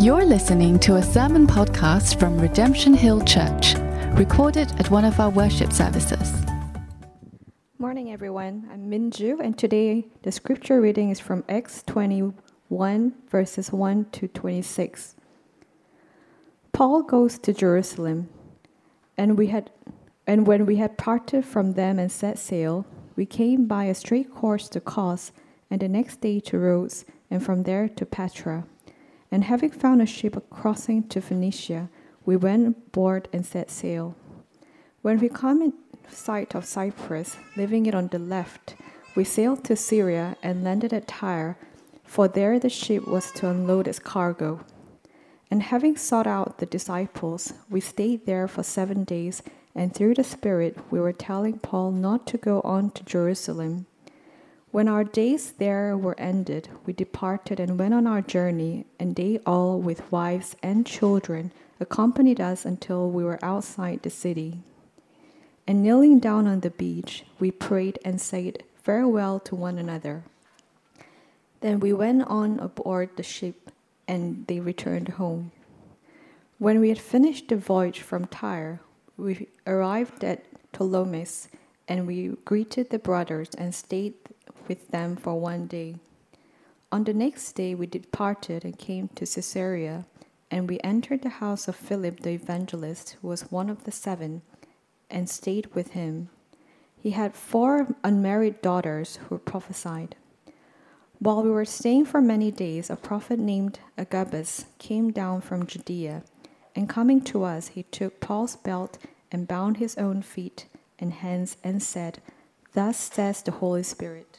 You're listening to a sermon podcast from Redemption Hill Church, recorded at one of our worship services. Morning, everyone. I'm Minju, and today the scripture reading is from Acts 21, verses 1 to 26. Paul goes to Jerusalem, and we had, and when we had parted from them and set sail, we came by a straight course to Cos, and the next day to Rhodes, and from there to Patara. And having found a ship crossing to Phoenicia, we went aboard and set sail. When we came in sight of Cyprus, leaving it on the left, we sailed to Syria and landed at Tyre, for there the ship was to unload its cargo. And having sought out the disciples, we stayed there for seven days, and through the Spirit we were telling Paul not to go on to Jerusalem. When our days there were ended, we departed and went on our journey, and they all, with wives and children, accompanied us until we were outside the city. And kneeling down on the beach, we prayed and said farewell to one another. Then we went on aboard the ship, and they returned home. When we had finished the voyage from Tyre, we arrived at Ptolemais, and we greeted the brothers and stayed with them for one day. On the next day, we departed and came to Caesarea, and we entered the house of Philip the evangelist, who was one of the seven, and stayed with him. He had four unmarried daughters who prophesied. While we were staying for many days, a prophet named Agabus came down from Judea, and coming to us, he took Paul's belt and bound his own feet and hands and said, Thus says the Holy Spirit.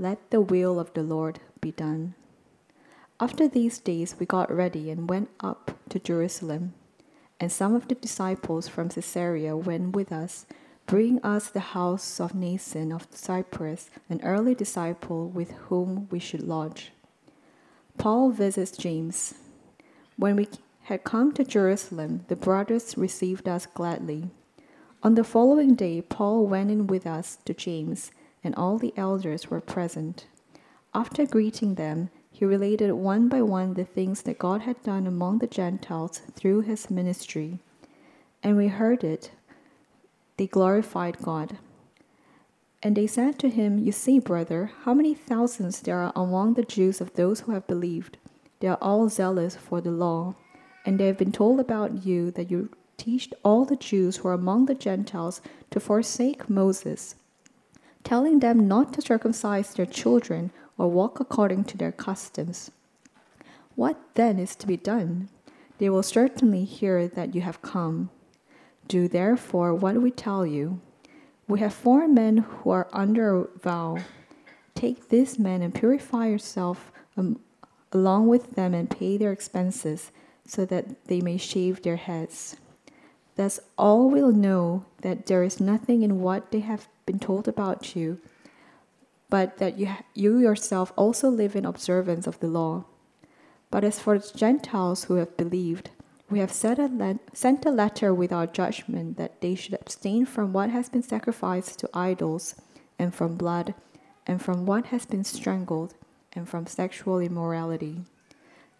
let the will of the Lord be done. After these days, we got ready and went up to Jerusalem. And some of the disciples from Caesarea went with us, bringing us the house of Mnason of Cyprus, an early disciple with whom we should lodge. Paul visits James. When we had come to Jerusalem, the brothers received us gladly. On the following day, Paul went in with us to James and all the elders were present. After greeting them, he related one by one the things that God had done among the Gentiles through his ministry. And we heard it. They glorified God. And they said to him, You see, brother, how many thousands there are among the Jews of those who have believed. They are all zealous for the law. And they have been told about you that you teach all the Jews who are among the Gentiles to forsake Moses telling them not to circumcise their children or walk according to their customs. What then is to be done? They will certainly hear that you have come. Do therefore what we tell you. We have four men who are under a vow. Take these men and purify yourself um, along with them and pay their expenses, so that they may shave their heads. Thus all will know that there is nothing in what they have been told about you, but that you, you yourself also live in observance of the law. But as for the Gentiles who have believed, we have a sent a letter with our judgment that they should abstain from what has been sacrificed to idols, and from blood, and from what has been strangled, and from sexual immorality.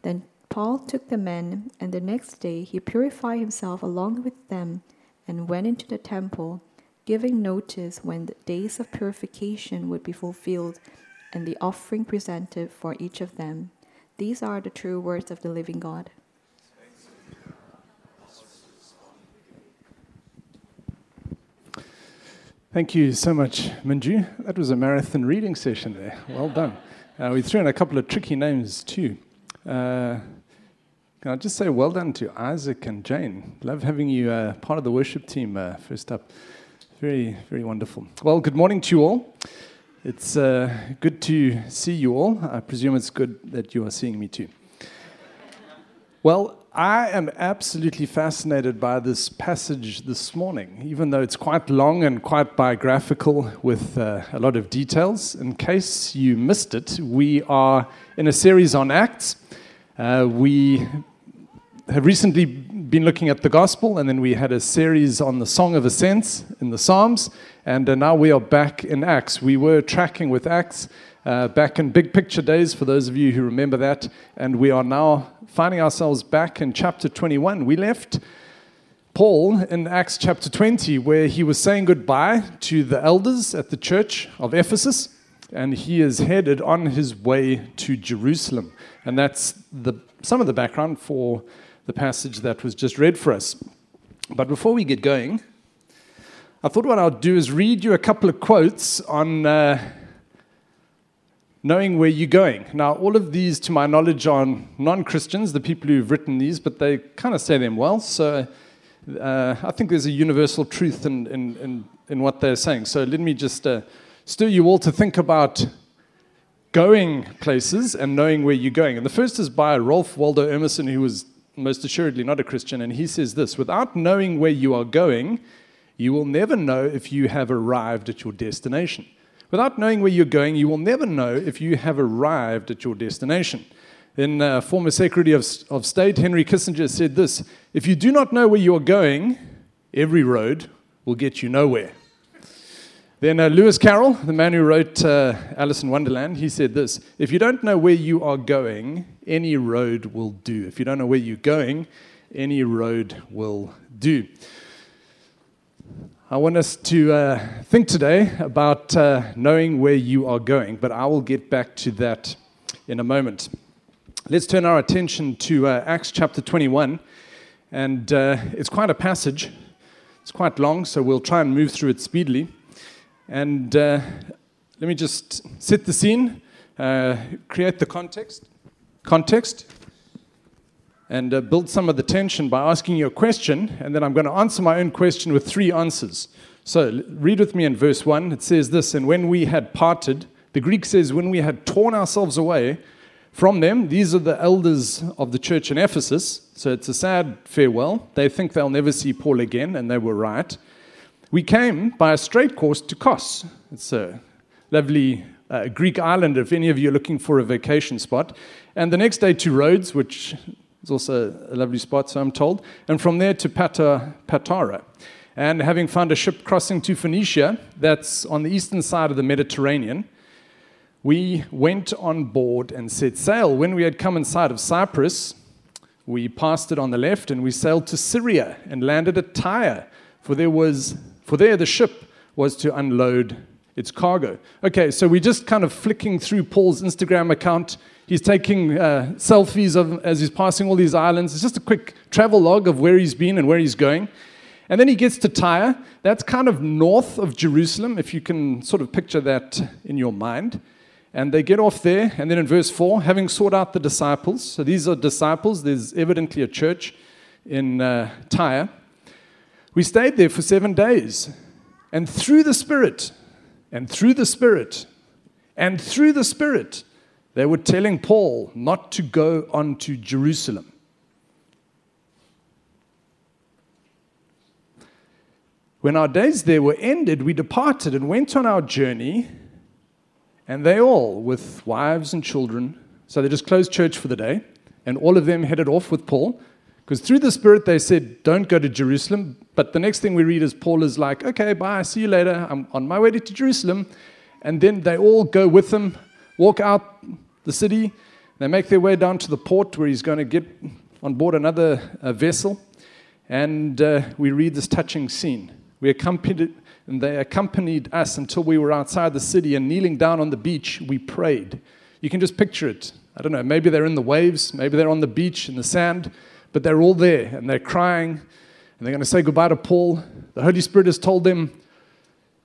Then Paul took the men, and the next day he purified himself along with them, and went into the temple giving notice when the days of purification would be fulfilled and the offering presented for each of them. These are the true words of the living God. Thank you so much, Minju. That was a marathon reading session there. Well done. Uh, we threw in a couple of tricky names too. Uh, can I just say well done to Isaac and Jane? Love having you uh, part of the worship team uh, first up. Very, very wonderful. Well, good morning to you all. It's uh, good to see you all. I presume it's good that you are seeing me too. Well, I am absolutely fascinated by this passage this morning, even though it's quite long and quite biographical with uh, a lot of details. In case you missed it, we are in a series on Acts. Uh, we have recently been looking at the gospel, and then we had a series on the Song of Ascents in the Psalms, and uh, now we are back in Acts. We were tracking with Acts uh, back in big picture days, for those of you who remember that. And we are now finding ourselves back in chapter 21. We left Paul in Acts chapter 20, where he was saying goodbye to the elders at the church of Ephesus, and he is headed on his way to Jerusalem. And that's the, some of the background for the passage that was just read for us. But before we get going, I thought what I'll do is read you a couple of quotes on uh, knowing where you're going. Now, all of these, to my knowledge, are non Christians, the people who've written these, but they kind of say them well. So uh, I think there's a universal truth in, in, in, in, what they're saying. So let me just uh, stir you all to think about going places and knowing where you're going. And the first is by Ralph Waldo Emerson, who was most assuredly not a Christian. And he says this without knowing where you are going, you will never know if you have arrived at your destination. Without knowing where you're going, you will never know if you have arrived at your destination. Then, uh, former Secretary of, of State Henry Kissinger said this If you do not know where you are going, every road will get you nowhere. Then uh, Lewis Carroll, the man who wrote uh, Alice in Wonderland, he said this If you don't know where you are going, any road will do. If you don't know where you're going, any road will do. I want us to uh, think today about uh, knowing where you are going, but I will get back to that in a moment. Let's turn our attention to uh, Acts chapter 21, and uh, it's quite a passage. It's quite long, so we'll try and move through it speedily. And uh, let me just set the scene, uh, create the context. Context and uh, build some of the tension by asking you a question, and then I'm going to answer my own question with three answers. So, read with me in verse 1. It says this And when we had parted, the Greek says, when we had torn ourselves away from them, these are the elders of the church in Ephesus. So, it's a sad farewell. They think they'll never see Paul again, and they were right. We came by a straight course to Kos. It's a lovely uh, Greek island if any of you are looking for a vacation spot. And the next day to Rhodes, which is also a lovely spot, so I'm told. And from there to Pata, Patara. And having found a ship crossing to Phoenicia, that's on the eastern side of the Mediterranean, we went on board and set sail. When we had come in sight of Cyprus, we passed it on the left and we sailed to Syria and landed at Tyre, for there was for there the ship was to unload its cargo. Okay, so we're just kind of flicking through Paul's Instagram account He's taking uh, selfies of, as he's passing all these islands. It's just a quick travel log of where he's been and where he's going. And then he gets to Tyre. That's kind of north of Jerusalem, if you can sort of picture that in your mind. And they get off there. And then in verse 4, having sought out the disciples, so these are disciples, there's evidently a church in uh, Tyre. We stayed there for seven days. And through the Spirit, and through the Spirit, and through the Spirit, they were telling Paul not to go on to Jerusalem. When our days there were ended, we departed and went on our journey, and they all, with wives and children, so they just closed church for the day, and all of them headed off with Paul, because through the Spirit they said, Don't go to Jerusalem. But the next thing we read is Paul is like, Okay, bye, see you later. I'm on my way to Jerusalem. And then they all go with him, walk out the city. They make their way down to the port where he's going to get on board another uh, vessel. And uh, we read this touching scene. We accompanied, and they accompanied us until we were outside the city, and kneeling down on the beach, we prayed. You can just picture it. I don't know, maybe they're in the waves, maybe they're on the beach in the sand, but they're all there and they're crying and they're going to say goodbye to Paul. The Holy Spirit has told them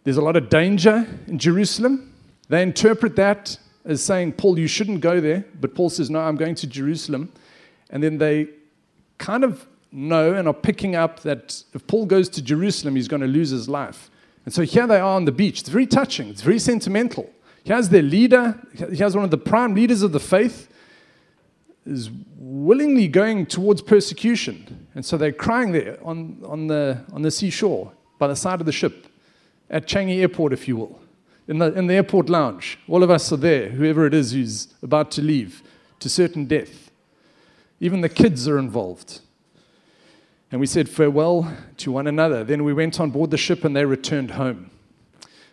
there's a lot of danger in Jerusalem. They interpret that as saying, Paul, you shouldn't go there. But Paul says, No, I'm going to Jerusalem. And then they kind of know and are picking up that if Paul goes to Jerusalem, he's going to lose his life. And so here they are on the beach. It's very touching, it's very sentimental. Here's their leader, here's one of the prime leaders of the faith is willingly going towards persecution. And so they're crying there on, on, the, on the seashore by the side of the ship at Changi Airport, if you will, in the, in the airport lounge. All of us are there, whoever it is who's about to leave to certain death. Even the kids are involved. And we said farewell to one another. Then we went on board the ship and they returned home.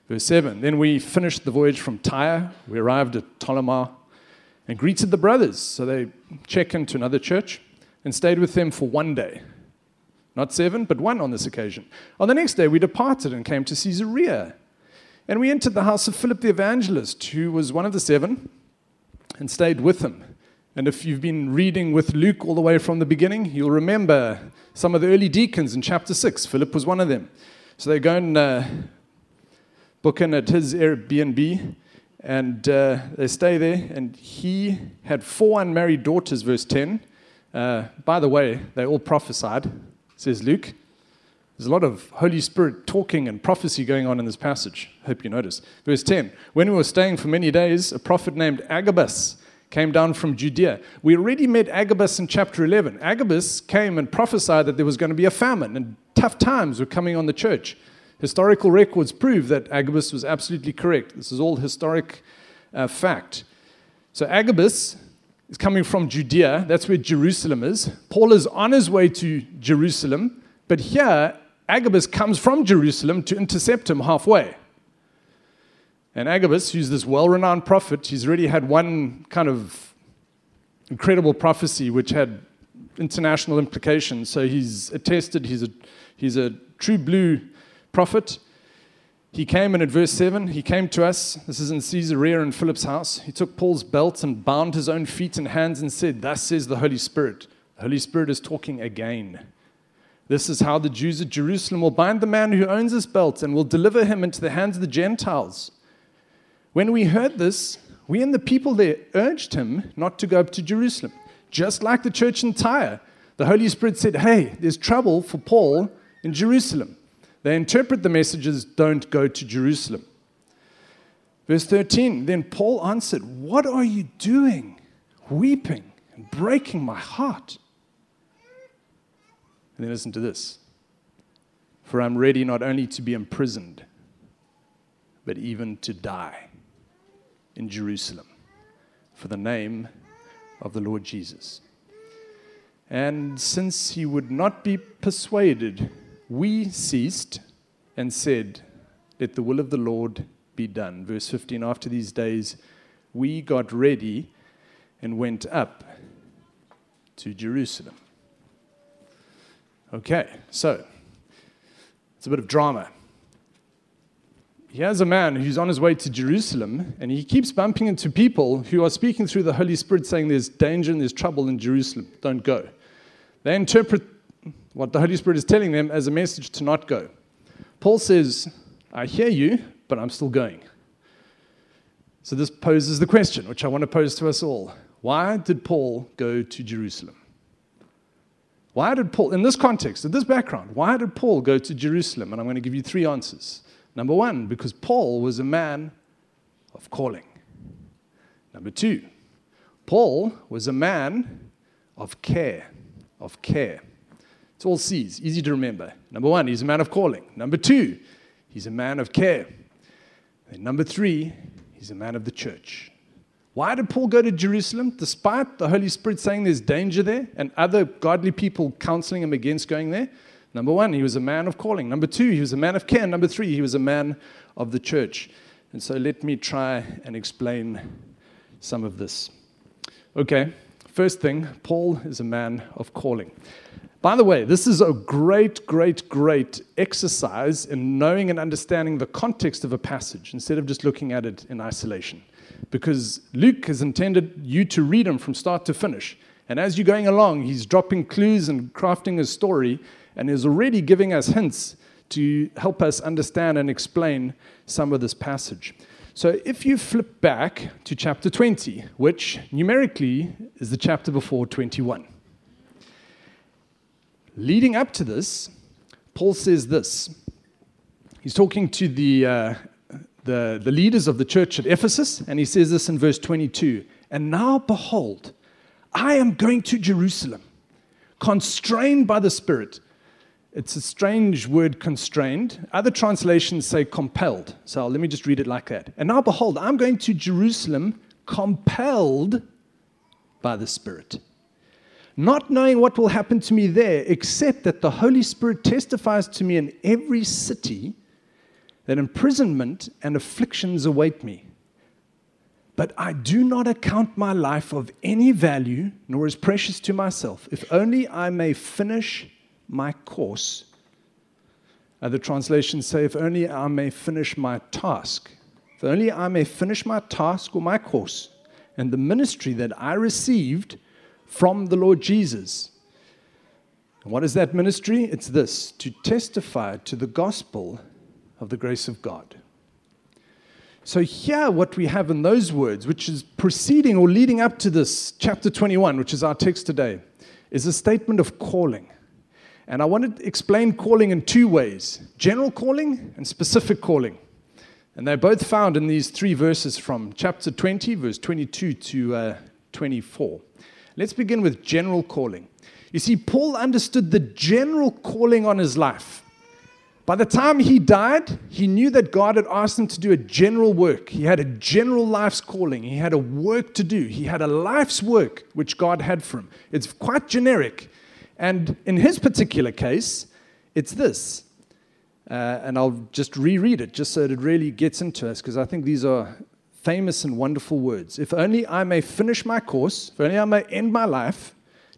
Verse 7 Then we finished the voyage from Tyre. We arrived at Ptolemais and greeted the brothers. So they checked into another church and stayed with them for one day. Not seven, but one on this occasion. On the next day, we departed and came to Caesarea. And we entered the house of Philip the evangelist, who was one of the seven, and stayed with him. And if you've been reading with Luke all the way from the beginning, you'll remember some of the early deacons in chapter 6. Philip was one of them. So they go and uh, book in at his Airbnb, and uh, they stay there. And he had four unmarried daughters, verse 10. Uh, by the way, they all prophesied, says Luke. There's a lot of Holy Spirit talking and prophecy going on in this passage. Hope you notice. Verse 10 When we were staying for many days, a prophet named Agabus came down from Judea. We already met Agabus in chapter 11. Agabus came and prophesied that there was going to be a famine and tough times were coming on the church. Historical records prove that Agabus was absolutely correct. This is all historic uh, fact. So Agabus is coming from Judea. That's where Jerusalem is. Paul is on his way to Jerusalem, but here Agabus comes from Jerusalem to intercept him halfway. And Agabus, who's this well renowned prophet, he's already had one kind of incredible prophecy which had international implications. So he's attested he's a, he's a true blue prophet. He came, and at verse 7, he came to us. This is in Caesarea in Philip's house. He took Paul's belt and bound his own feet and hands and said, Thus says the Holy Spirit. The Holy Spirit is talking again. This is how the Jews at Jerusalem will bind the man who owns this belt and will deliver him into the hands of the Gentiles. When we heard this, we and the people there urged him not to go up to Jerusalem. Just like the church in Tyre, the Holy Spirit said, Hey, there's trouble for Paul in Jerusalem. They interpret the messages, Don't go to Jerusalem. Verse 13 Then Paul answered, What are you doing? Weeping and breaking my heart. And then listen to this For I'm ready not only to be imprisoned, but even to die in Jerusalem for the name of the Lord Jesus. And since he would not be persuaded, we ceased and said, Let the will of the Lord be done. Verse 15 After these days, we got ready and went up to Jerusalem. Okay, so it's a bit of drama He has a man who's on his way to Jerusalem, and he keeps bumping into people who are speaking through the Holy Spirit saying there's danger and there's trouble in Jerusalem. Don't go. They interpret what the Holy Spirit is telling them as a message to not go. Paul says, I hear you, but I'm still going. So this poses the question, which I want to pose to us all. Why did Paul go to Jerusalem? Why did Paul, in this context, in this background, why did Paul go to Jerusalem? And I'm going to give you three answers. Number one, because Paul was a man of calling. Number two, Paul was a man of care, of care. It's all C's, easy to remember. Number one, he's a man of calling. Number two, he's a man of care. And number three, he's a man of the church. Why did Paul go to Jerusalem despite the Holy Spirit saying there's danger there and other godly people counseling him against going there? Number one, he was a man of calling. Number two, he was a man of care. Number three, he was a man of the church. And so let me try and explain some of this. Okay, first thing, Paul is a man of calling. By the way, this is a great, great, great exercise in knowing and understanding the context of a passage instead of just looking at it in isolation. Because Luke has intended you to read him from start to finish. And as you're going along, he's dropping clues and crafting a story and is already giving us hints to help us understand and explain some of this passage. So if you flip back to chapter 20, which numerically is the chapter before 21, leading up to this, Paul says this. He's talking to the, uh, the, the leaders of the church at Ephesus, and he says this in verse 22 And now behold, I am going to Jerusalem, constrained by the Spirit. It's a strange word, constrained. Other translations say compelled. So let me just read it like that. And now, behold, I'm going to Jerusalem, compelled by the Spirit. Not knowing what will happen to me there, except that the Holy Spirit testifies to me in every city that imprisonment and afflictions await me. But I do not account my life of any value, nor as precious to myself, if only I may finish my course. Other translations say, if only I may finish my task. If only I may finish my task or my course and the ministry that I received from the Lord Jesus. And what is that ministry? It's this to testify to the gospel of the grace of God. So, here, what we have in those words, which is preceding or leading up to this, chapter 21, which is our text today, is a statement of calling. And I want to explain calling in two ways general calling and specific calling. And they're both found in these three verses from chapter 20, verse 22 to uh, 24. Let's begin with general calling. You see, Paul understood the general calling on his life. By the time he died, he knew that God had asked him to do a general work. He had a general life's calling. He had a work to do. He had a life's work which God had for him. It's quite generic. And in his particular case, it's this. Uh, and I'll just reread it just so that it really gets into us because I think these are famous and wonderful words. If only I may finish my course, if only I may end my life,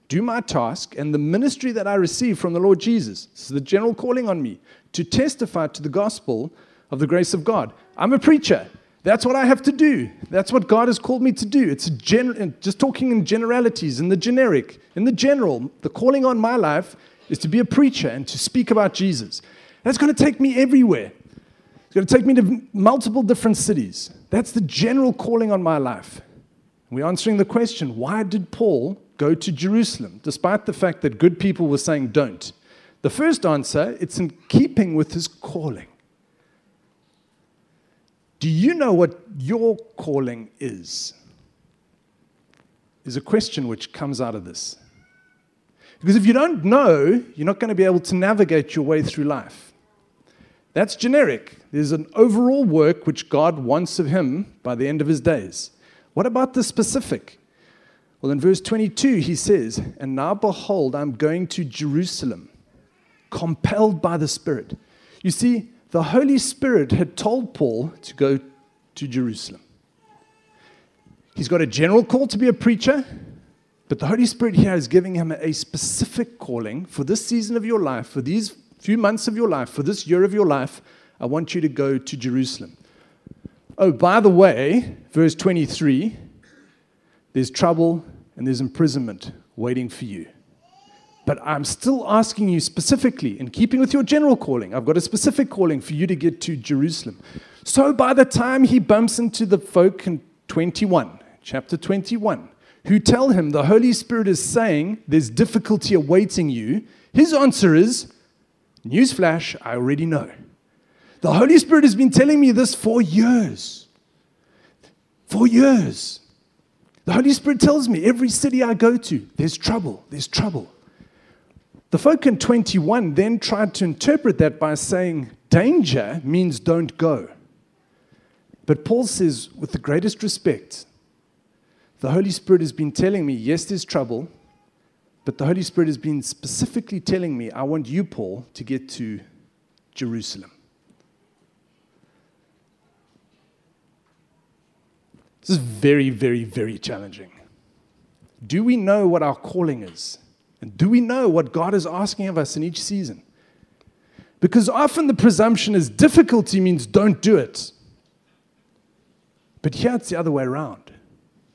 do my task, and the ministry that I receive from the Lord Jesus. This is the general calling on me to testify to the gospel of the grace of God. I'm a preacher. That's what I have to do. That's what God has called me to do. It's gen- just talking in generalities, in the generic, in the general. The calling on my life is to be a preacher and to speak about Jesus. That's going to take me everywhere. It's going to take me to multiple different cities. That's the general calling on my life. We're answering the question why did Paul go to Jerusalem, despite the fact that good people were saying don't? The first answer, it's in keeping with his calling. Do you know what your calling is? Is a question which comes out of this. Because if you don't know, you're not going to be able to navigate your way through life. That's generic. There's an overall work which God wants of him by the end of his days. What about the specific? Well, in verse 22, he says, And now behold, I'm going to Jerusalem compelled by the Spirit. You see, the Holy Spirit had told Paul to go to Jerusalem. He's got a general call to be a preacher, but the Holy Spirit here is giving him a specific calling for this season of your life, for these few months of your life, for this year of your life. I want you to go to Jerusalem. Oh, by the way, verse 23 there's trouble and there's imprisonment waiting for you. But I'm still asking you specifically, in keeping with your general calling, I've got a specific calling for you to get to Jerusalem. So by the time he bumps into the folk in 21, chapter 21, who tell him the Holy Spirit is saying there's difficulty awaiting you, his answer is, Newsflash, I already know. The Holy Spirit has been telling me this for years. For years. The Holy Spirit tells me every city I go to, there's trouble, there's trouble. The folk in 21 then tried to interpret that by saying danger means don't go. But Paul says, with the greatest respect, the Holy Spirit has been telling me, yes, there's trouble, but the Holy Spirit has been specifically telling me, I want you, Paul, to get to Jerusalem. This is very, very, very challenging. Do we know what our calling is? And do we know what God is asking of us in each season? Because often the presumption is difficulty means don't do it. But here it's the other way around.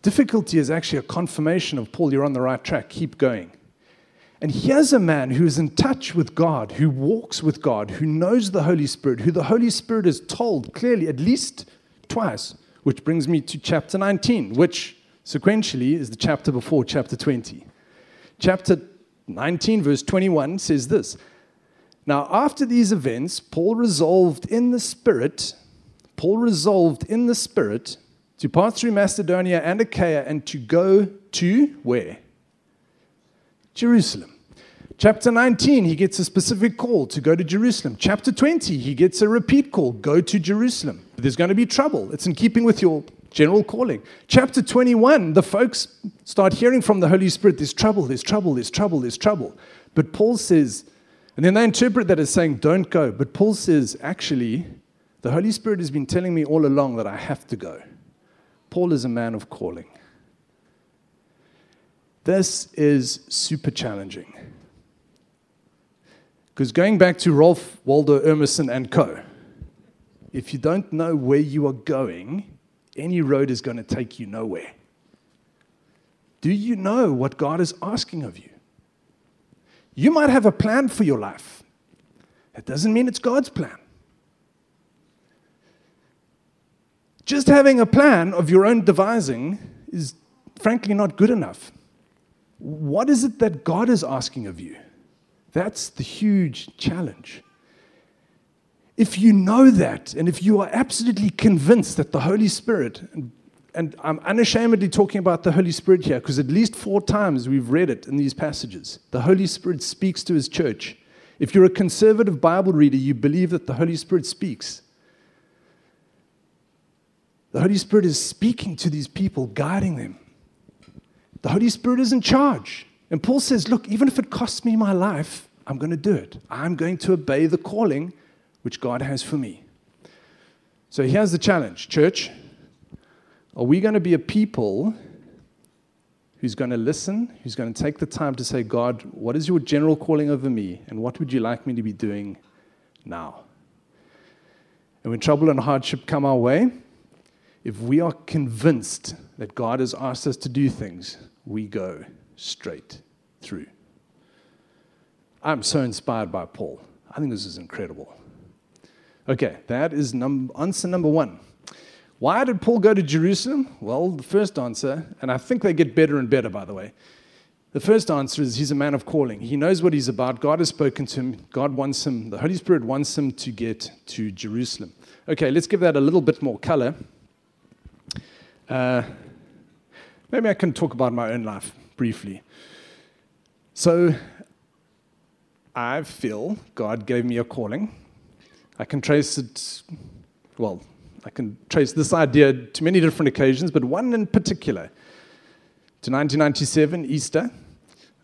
Difficulty is actually a confirmation of Paul, you're on the right track, keep going. And here's a man who is in touch with God, who walks with God, who knows the Holy Spirit, who the Holy Spirit is told clearly at least twice, which brings me to chapter 19, which sequentially is the chapter before chapter 20. Chapter 19, verse 21 says this Now, after these events, Paul resolved in the Spirit, Paul resolved in the Spirit to pass through Macedonia and Achaia and to go to where? Jerusalem. Chapter 19, he gets a specific call to go to Jerusalem. Chapter 20, he gets a repeat call go to Jerusalem. There's going to be trouble. It's in keeping with your general calling. Chapter 21, the folks start hearing from the Holy Spirit there's trouble, there's trouble, there's trouble, there's trouble. But Paul says, and then they interpret that as saying, don't go. But Paul says, actually, the Holy Spirit has been telling me all along that I have to go. Paul is a man of calling. This is super challenging. Because going back to Ralph Waldo Emerson and co., if you don't know where you are going, any road is going to take you nowhere. Do you know what God is asking of you? You might have a plan for your life. It doesn't mean it's God's plan. Just having a plan of your own devising is frankly not good enough. What is it that God is asking of you? That's the huge challenge. If you know that, and if you are absolutely convinced that the Holy Spirit, and, and I'm unashamedly talking about the Holy Spirit here, because at least four times we've read it in these passages, the Holy Spirit speaks to his church. If you're a conservative Bible reader, you believe that the Holy Spirit speaks. The Holy Spirit is speaking to these people, guiding them. The Holy Spirit is in charge. And Paul says, Look, even if it costs me my life, I'm going to do it. I'm going to obey the calling which God has for me. So here's the challenge, church. Are we going to be a people who's going to listen, who's going to take the time to say, God, what is your general calling over me, and what would you like me to be doing now? And when trouble and hardship come our way, if we are convinced that God has asked us to do things, we go straight through. I'm so inspired by Paul. I think this is incredible. Okay, that is num- answer number one. Why did Paul go to Jerusalem? Well, the first answer, and I think they get better and better, by the way. The first answer is he's a man of calling. He knows what he's about. God has spoken to him. God wants him, the Holy Spirit wants him to get to Jerusalem. Okay, let's give that a little bit more color. Uh, maybe I can talk about my own life briefly. So, I feel God gave me a calling. I can trace it, well, I can trace this idea to many different occasions, but one in particular to 1997, Easter,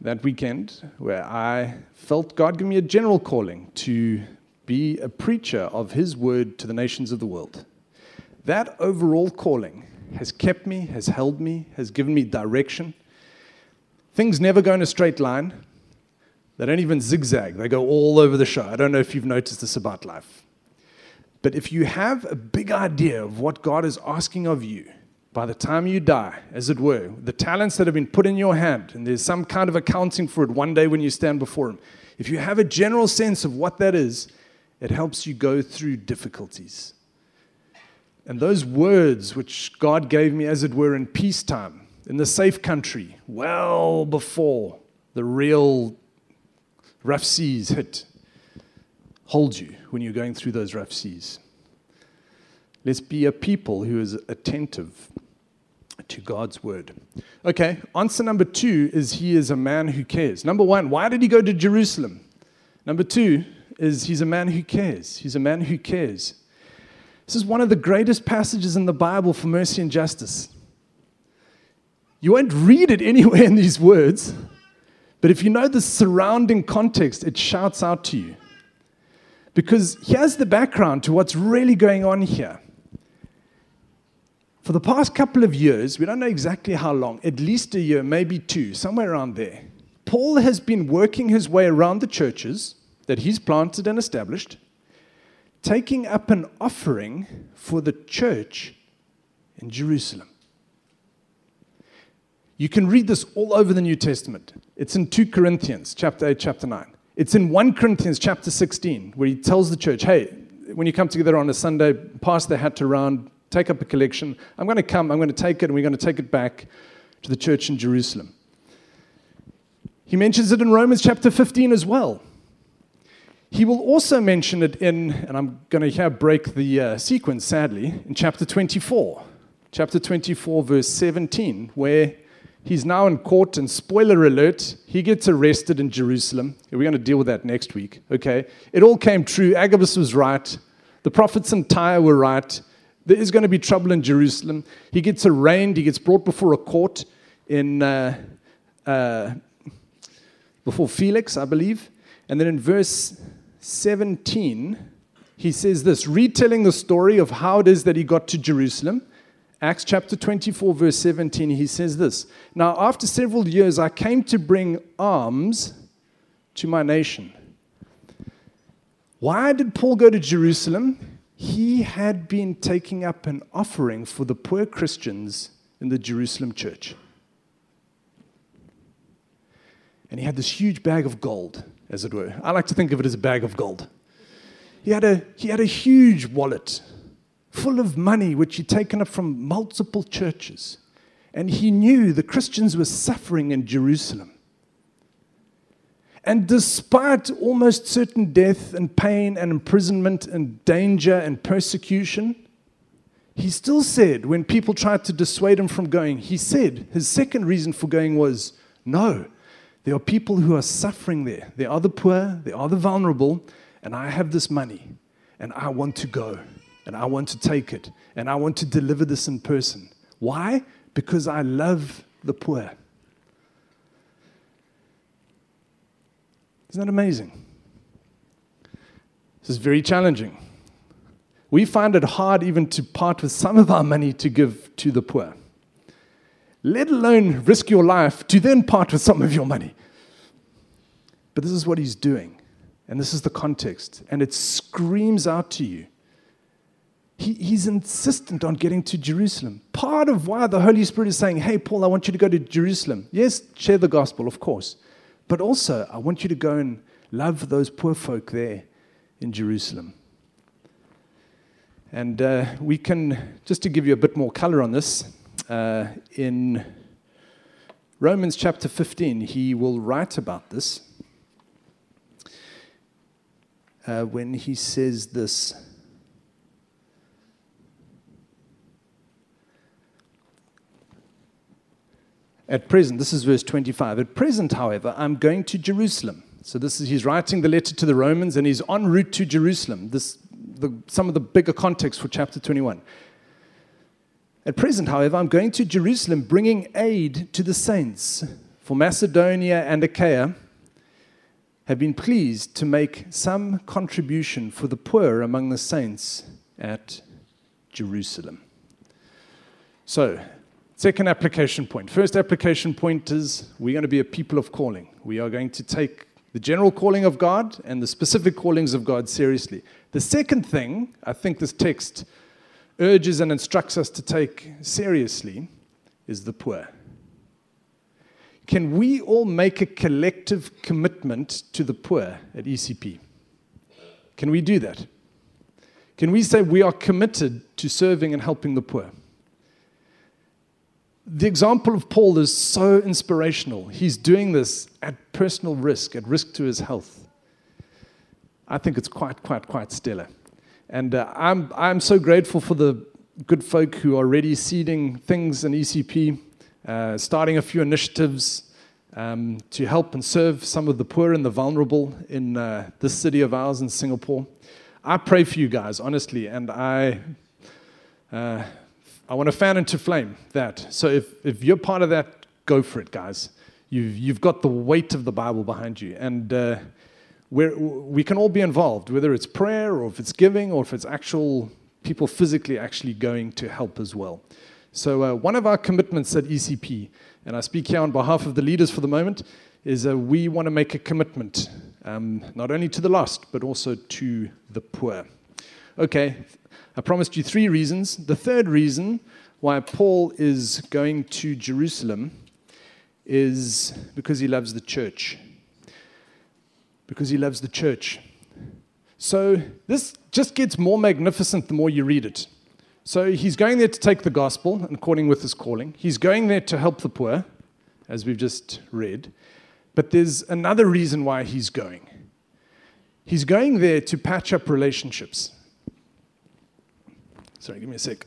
that weekend, where I felt God give me a general calling to be a preacher of His word to the nations of the world. That overall calling has kept me, has held me, has given me direction. Things never go in a straight line. They don't even zigzag, they go all over the show. I don't know if you've noticed this about life. But if you have a big idea of what God is asking of you, by the time you die, as it were, the talents that have been put in your hand, and there's some kind of accounting for it one day when you stand before Him, if you have a general sense of what that is, it helps you go through difficulties. And those words which God gave me, as it were, in peacetime, in the safe country, well before the real rough seas hit, hold you when you're going through those rough seas. Let's be a people who is attentive to God's word. Okay, answer number two is he is a man who cares. Number one, why did he go to Jerusalem? Number two is he's a man who cares. He's a man who cares. This is one of the greatest passages in the Bible for mercy and justice. You won't read it anywhere in these words, but if you know the surrounding context, it shouts out to you. Because here's the background to what's really going on here. For the past couple of years, we don't know exactly how long, at least a year, maybe two, somewhere around there, Paul has been working his way around the churches that he's planted and established taking up an offering for the church in Jerusalem. You can read this all over the New Testament. It's in 2 Corinthians, chapter 8, chapter 9. It's in 1 Corinthians, chapter 16, where he tells the church, hey, when you come together on a Sunday, pass the hat around, take up a collection. I'm going to come, I'm going to take it, and we're going to take it back to the church in Jerusalem. He mentions it in Romans chapter 15 as well. He will also mention it in, and I'm going to here break the uh, sequence sadly, in chapter 24. Chapter 24, verse 17, where He's now in court, and spoiler alert, he gets arrested in Jerusalem. We're going to deal with that next week, okay? It all came true. Agabus was right. The prophets in Tyre were right. There is going to be trouble in Jerusalem. He gets arraigned. He gets brought before a court in uh, uh, before Felix, I believe. And then in verse 17, he says this, retelling the story of how it is that he got to Jerusalem. Acts chapter 24, verse 17, he says this Now, after several years, I came to bring alms to my nation. Why did Paul go to Jerusalem? He had been taking up an offering for the poor Christians in the Jerusalem church. And he had this huge bag of gold, as it were. I like to think of it as a bag of gold. He had a, he had a huge wallet full of money which he'd taken up from multiple churches. And he knew the Christians were suffering in Jerusalem. And despite almost certain death and pain and imprisonment and danger and persecution, he still said, when people tried to dissuade him from going, he said his second reason for going was no, there are people who are suffering there. There are the poor, there are the vulnerable, and I have this money, and I want to go and I want to take it and I want to deliver this in person. Why? Because I love the poor. Isn't that amazing? This is very challenging. We find it hard even to part with some of our money to give to the poor, let alone risk your life to then part with some of your money. But this is what he's doing, and this is the context, and it screams out to you he, he's insistent on getting to Jerusalem. Part of why the Holy Spirit is saying, Hey, Paul, I want you to go to Jerusalem. Yes, share the gospel, of course. But also, I want you to go and love those poor folk there in Jerusalem. And uh, we can, just to give you a bit more color on this, uh, in Romans chapter 15, he will write about this uh, when he says this. At present, this is verse 25. At present, however, I'm going to Jerusalem. So this is he's writing the letter to the Romans and he's en route to Jerusalem. This the, some of the bigger context for chapter 21. At present, however, I'm going to Jerusalem bringing aid to the saints. For Macedonia and Achaia have been pleased to make some contribution for the poor among the saints at Jerusalem. So, Second application point. First application point is we're going to be a people of calling. We are going to take the general calling of God and the specific callings of God seriously. The second thing I think this text urges and instructs us to take seriously is the poor. Can we all make a collective commitment to the poor at ECP? Can we do that? Can we say we are committed to serving and helping the poor? the example of Paul is so inspirational. He's doing this at personal risk, at risk to his health. I think it's quite, quite, quite stellar. And uh, I'm, I'm so grateful for the good folk who are already seeding things in ECP, uh, starting a few initiatives um, to help and serve some of the poor and the vulnerable in uh, this city of ours in Singapore. I pray for you guys, honestly, and I. Uh, I want to fan into flame that. So if, if you're part of that, go for it, guys. You've, you've got the weight of the Bible behind you. And we we can all be involved, whether it's prayer or if it's giving or if it's actual people physically actually going to help as well. So, uh, one of our commitments at ECP, and I speak here on behalf of the leaders for the moment, is uh, we want to make a commitment um, not only to the lost, but also to the poor. Okay, I promised you three reasons. The third reason why Paul is going to Jerusalem is because he loves the church. Because he loves the church. So this just gets more magnificent the more you read it. So he's going there to take the gospel, according with his calling. He's going there to help the poor, as we've just read. But there's another reason why he's going. He's going there to patch up relationships. Sorry, give me a sec.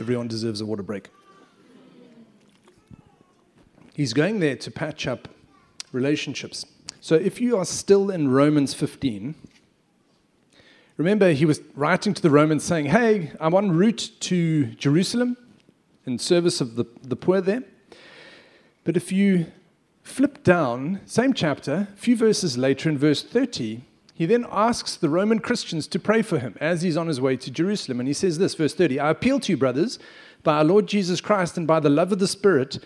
Everyone deserves a water break. He's going there to patch up relationships. So if you are still in Romans 15, remember he was writing to the Romans saying, Hey, I'm en route to Jerusalem in service of the, the poor there. But if you flip down, same chapter, a few verses later in verse 30, he then asks the Roman Christians to pray for him as he's on his way to Jerusalem. And he says this, verse 30 I appeal to you, brothers, by our Lord Jesus Christ and by the love of the Spirit,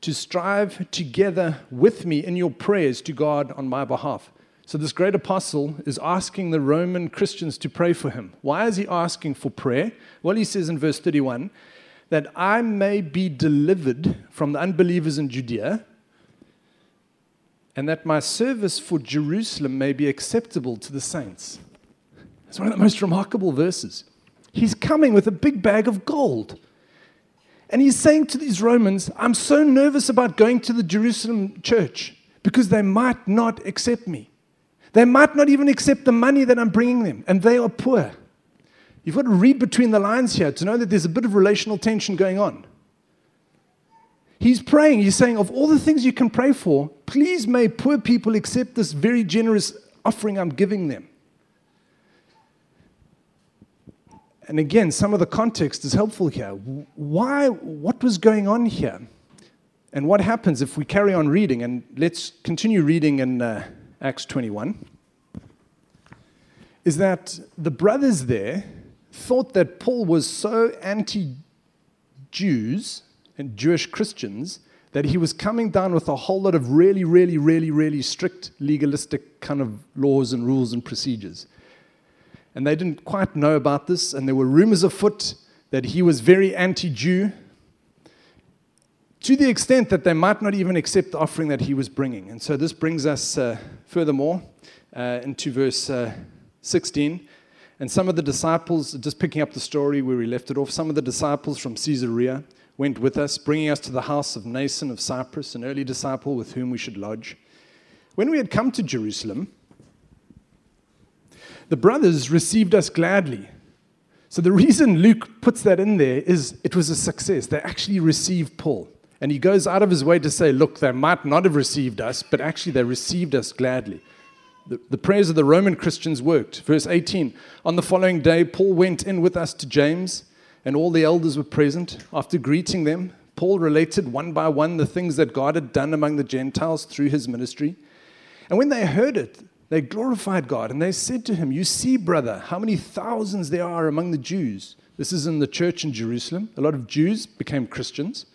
to strive together with me in your prayers to God on my behalf. So, this great apostle is asking the Roman Christians to pray for him. Why is he asking for prayer? Well, he says in verse 31 that I may be delivered from the unbelievers in Judea and that my service for Jerusalem may be acceptable to the saints. It's one of the most remarkable verses. He's coming with a big bag of gold. And he's saying to these Romans, I'm so nervous about going to the Jerusalem church because they might not accept me. They might not even accept the money that I'm bringing them, and they are poor. You've got to read between the lines here to know that there's a bit of relational tension going on. He's praying, he's saying, of all the things you can pray for, please may poor people accept this very generous offering I'm giving them. And again, some of the context is helpful here. Why, what was going on here? And what happens if we carry on reading? And let's continue reading in uh, Acts 21. Is that the brothers there thought that Paul was so anti Jews and Jewish Christians that he was coming down with a whole lot of really, really, really, really strict legalistic kind of laws and rules and procedures. And they didn't quite know about this, and there were rumors afoot that he was very anti Jew, to the extent that they might not even accept the offering that he was bringing. And so this brings us uh, furthermore uh, into verse uh, 16. And some of the disciples, just picking up the story where we left it off, some of the disciples from Caesarea went with us, bringing us to the house of Mnason of Cyprus, an early disciple with whom we should lodge. When we had come to Jerusalem, the brothers received us gladly. So the reason Luke puts that in there is it was a success. They actually received Paul. And he goes out of his way to say, look, they might not have received us, but actually they received us gladly. The, the prayers of the Roman Christians worked. Verse 18 On the following day, Paul went in with us to James and all the elders were present. After greeting them, Paul related one by one the things that God had done among the Gentiles through his ministry. And when they heard it, they glorified God and they said to him, You see, brother, how many thousands there are among the Jews. This is in the church in Jerusalem. A lot of Jews became Christians.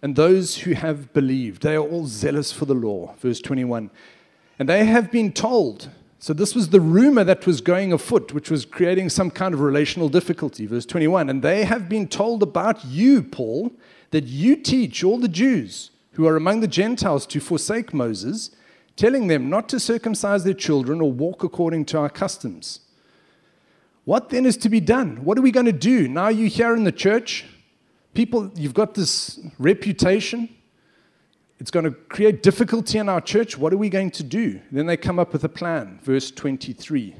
And those who have believed, they are all zealous for the law. Verse 21. And they have been told so, this was the rumor that was going afoot, which was creating some kind of relational difficulty. Verse 21 And they have been told about you, Paul, that you teach all the Jews who are among the Gentiles to forsake Moses, telling them not to circumcise their children or walk according to our customs. What then is to be done? What are we going to do? Now you're here in the church, people, you've got this reputation it's going to create difficulty in our church. What are we going to do? Then they come up with a plan. Verse 23.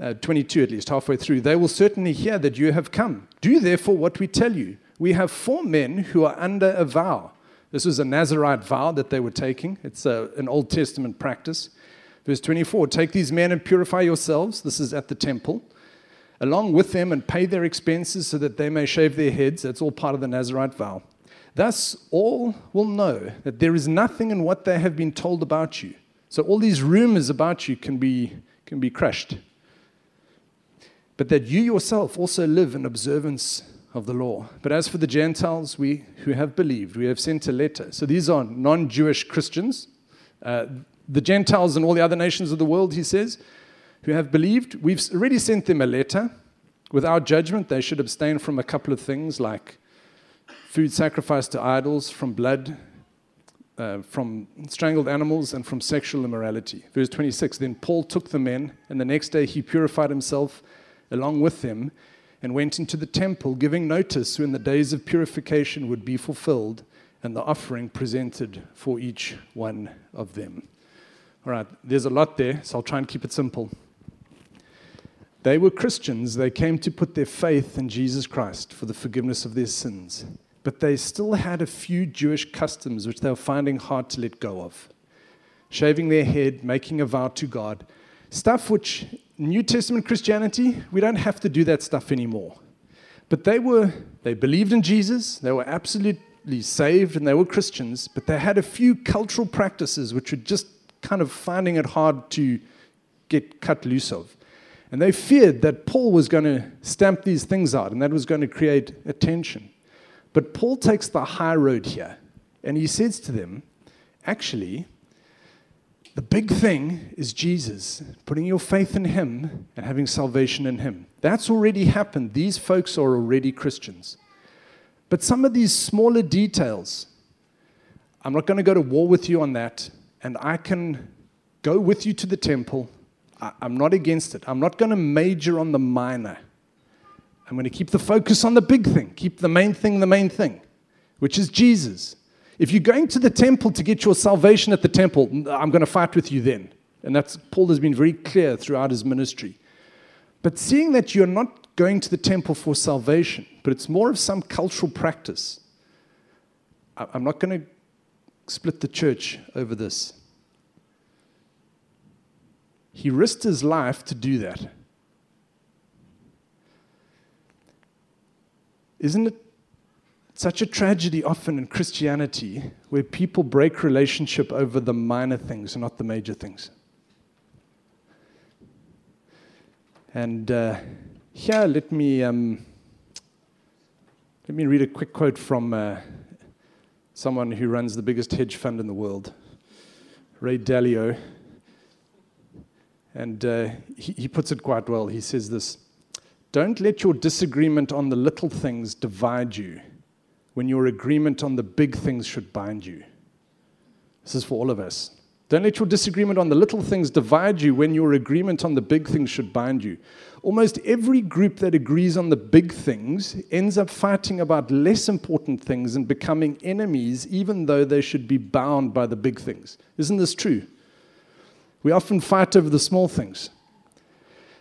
Uh, 22 at least, halfway through. They will certainly hear that you have come. Do therefore what we tell you. We have four men who are under a vow. This was a Nazarite vow that they were taking. It's a, an Old Testament practice. Verse 24 Take these men and purify yourselves. This is at the temple. Along with them and pay their expenses so that they may shave their heads. That's all part of the Nazarite vow. Thus, all will know that there is nothing in what they have been told about you. So, all these rumors about you can be, can be crushed. But that you yourself also live in observance of the law. But as for the Gentiles, we who have believed, we have sent a letter. So, these are non Jewish Christians. Uh, the Gentiles and all the other nations of the world, he says, who have believed, we've already sent them a letter. With our judgment, they should abstain from a couple of things like food sacrificed to idols, from blood, uh, from strangled animals, and from sexual immorality. Verse 26 Then Paul took the men, and the next day he purified himself along with them and went into the temple, giving notice when the days of purification would be fulfilled and the offering presented for each one of them. All right, there's a lot there, so I'll try and keep it simple. They were Christians. They came to put their faith in Jesus Christ for the forgiveness of their sins. But they still had a few Jewish customs which they were finding hard to let go of. Shaving their head, making a vow to God, stuff which New Testament Christianity, we don't have to do that stuff anymore. But they were, they believed in Jesus, they were absolutely saved, and they were Christians, but they had a few cultural practices which were just kind of finding it hard to get cut loose of. And they feared that Paul was going to stamp these things out and that was going to create a tension. But Paul takes the high road here and he says to them, actually, the big thing is Jesus, putting your faith in Him and having salvation in Him. That's already happened. These folks are already Christians. But some of these smaller details, I'm not going to go to war with you on that, and I can go with you to the temple. I'm not against it. I'm not going to major on the minor. I'm going to keep the focus on the big thing, keep the main thing the main thing, which is Jesus. If you're going to the temple to get your salvation at the temple, I'm going to fight with you then. And that's Paul has been very clear throughout his ministry. But seeing that you're not going to the temple for salvation, but it's more of some cultural practice, I'm not going to split the church over this. He risked his life to do that. Isn't it such a tragedy often in Christianity where people break relationship over the minor things and not the major things. And uh, here, let me um, let me read a quick quote from uh, someone who runs the biggest hedge fund in the world, Ray Dalio. And uh, he, he puts it quite well. He says this Don't let your disagreement on the little things divide you when your agreement on the big things should bind you. This is for all of us. Don't let your disagreement on the little things divide you when your agreement on the big things should bind you. Almost every group that agrees on the big things ends up fighting about less important things and becoming enemies, even though they should be bound by the big things. Isn't this true? We often fight over the small things.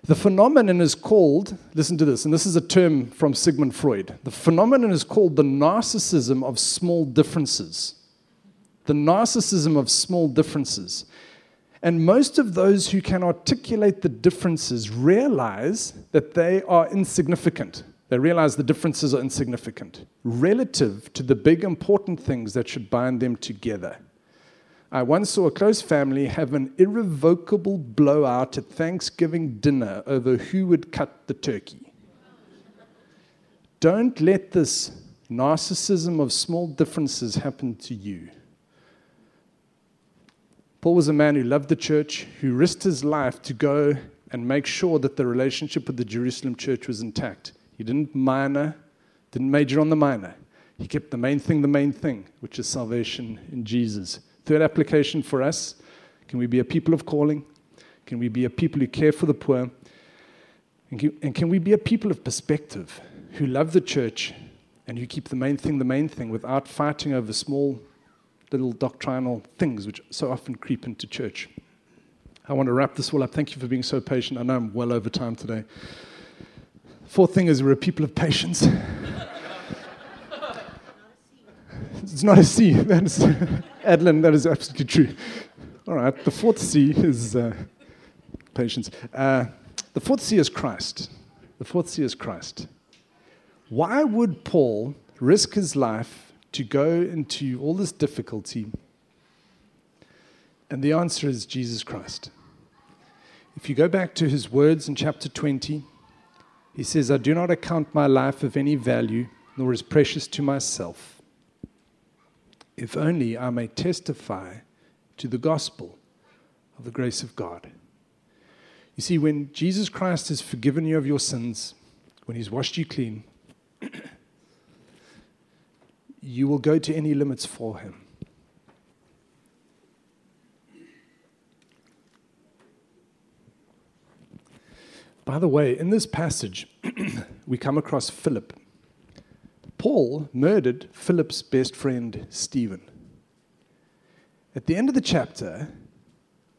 The phenomenon is called, listen to this, and this is a term from Sigmund Freud. The phenomenon is called the narcissism of small differences. The narcissism of small differences. And most of those who can articulate the differences realize that they are insignificant. They realize the differences are insignificant relative to the big important things that should bind them together. I once saw a close family have an irrevocable blowout at Thanksgiving dinner over who would cut the turkey. Don't let this narcissism of small differences happen to you. Paul was a man who loved the church, who risked his life to go and make sure that the relationship with the Jerusalem church was intact. He didn't minor, didn't major on the minor. He kept the main thing the main thing, which is salvation in Jesus. Third application for us can we be a people of calling? Can we be a people who care for the poor? And can, we be a people of perspective who love the church and who keep the main thing the main thing without fighting over small little doctrinal things which so often creep into church? I want to wrap this all up. Thank you for being so patient. I know I'm well over time today. Fourth thing is we're a people of patience. it's not a C. That's Adlin, that is absolutely true. All right, the fourth C is uh, patience. Uh, the fourth C is Christ. The fourth C is Christ. Why would Paul risk his life to go into all this difficulty? And the answer is Jesus Christ. If you go back to his words in chapter 20, he says, I do not account my life of any value, nor as precious to myself if only I may testify to the gospel of the grace of God. You see, when Jesus Christ has forgiven you of your sins, when he's washed you clean, you will go to any limits for him. By the way, in this passage, we come across Philip. Paul murdered Philip's best friend, Stephen. At the end of the chapter,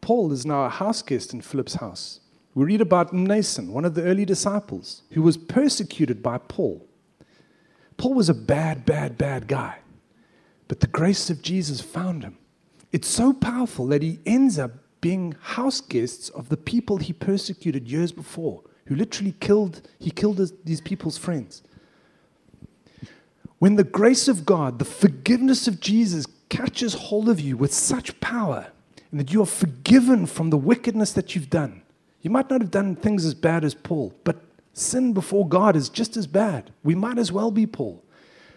Paul is now a house guest in Philip's house. We read about Mnason, one of the early disciples, who was persecuted by Paul. Paul was a bad, bad, bad guy, but the grace of Jesus found him. It's so powerful that he ends up being house guests of the people he persecuted years before, who literally killed, he killed his, these people's friends. When the grace of God, the forgiveness of Jesus catches hold of you with such power, and that you are forgiven from the wickedness that you've done. You might not have done things as bad as Paul, but sin before God is just as bad. We might as well be Paul.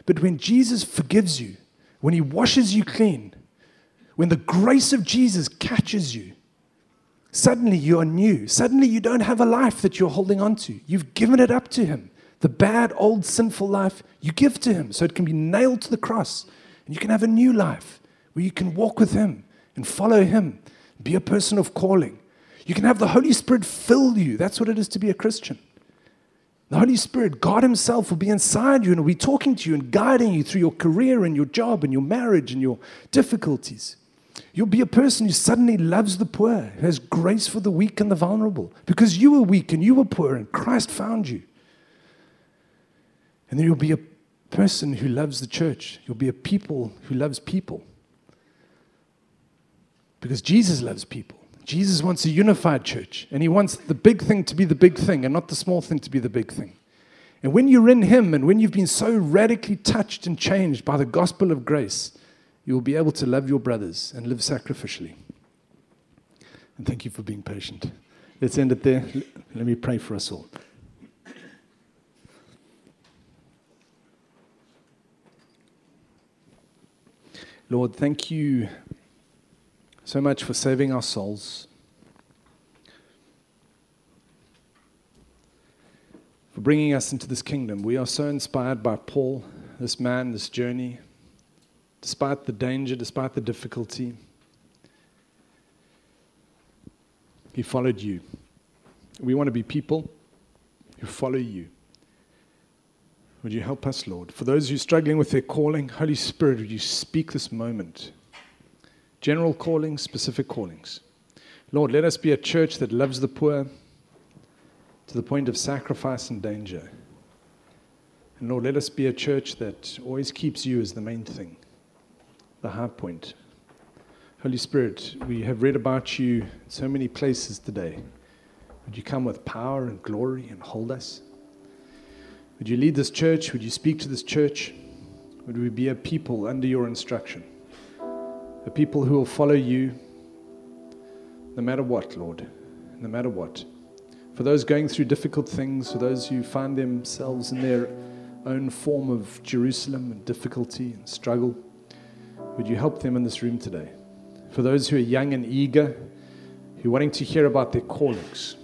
But when Jesus forgives you, when he washes you clean, when the grace of Jesus catches you, suddenly you are new. Suddenly you don't have a life that you're holding on to. You've given it up to him. The bad, old, sinful life you give to him so it can be nailed to the cross. And you can have a new life where you can walk with him and follow him. Be a person of calling. You can have the Holy Spirit fill you. That's what it is to be a Christian. The Holy Spirit, God Himself, will be inside you and will be talking to you and guiding you through your career and your job and your marriage and your difficulties. You'll be a person who suddenly loves the poor, who has grace for the weak and the vulnerable, because you were weak and you were poor and Christ found you. And then you'll be a person who loves the church. You'll be a people who loves people. Because Jesus loves people. Jesus wants a unified church, and he wants the big thing to be the big thing and not the small thing to be the big thing. And when you're in him and when you've been so radically touched and changed by the gospel of grace, you will be able to love your brothers and live sacrificially. And thank you for being patient. Let's end it there. Let me pray for us all. Lord, thank you so much for saving our souls, for bringing us into this kingdom. We are so inspired by Paul, this man, this journey, despite the danger, despite the difficulty. He followed you. We want to be people who follow you. Would you help us, Lord? For those who are struggling with their calling, Holy Spirit, would you speak this moment? general callings, specific callings. Lord, let us be a church that loves the poor to the point of sacrifice and danger. And Lord, let us be a church that always keeps you as the main thing, the high point. Holy Spirit, we have read about you in so many places today. Would you come with power and glory and hold us? Would you lead this church? Would you speak to this church? Would we be a people under your instruction? a people who will follow you no matter what, Lord, no matter what. For those going through difficult things, for those who find themselves in their own form of Jerusalem and difficulty and struggle, would you help them in this room today? For those who are young and eager, who are wanting to hear about their callings,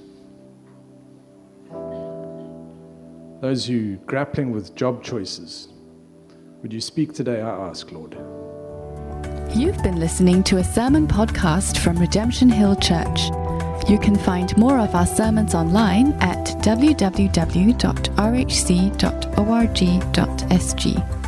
those who grappling with job choices, would you speak today, I ask, Lord? You've been listening to a sermon podcast from Redemption Hill Church. You can find more of our sermons online at www.rhc.org.sg.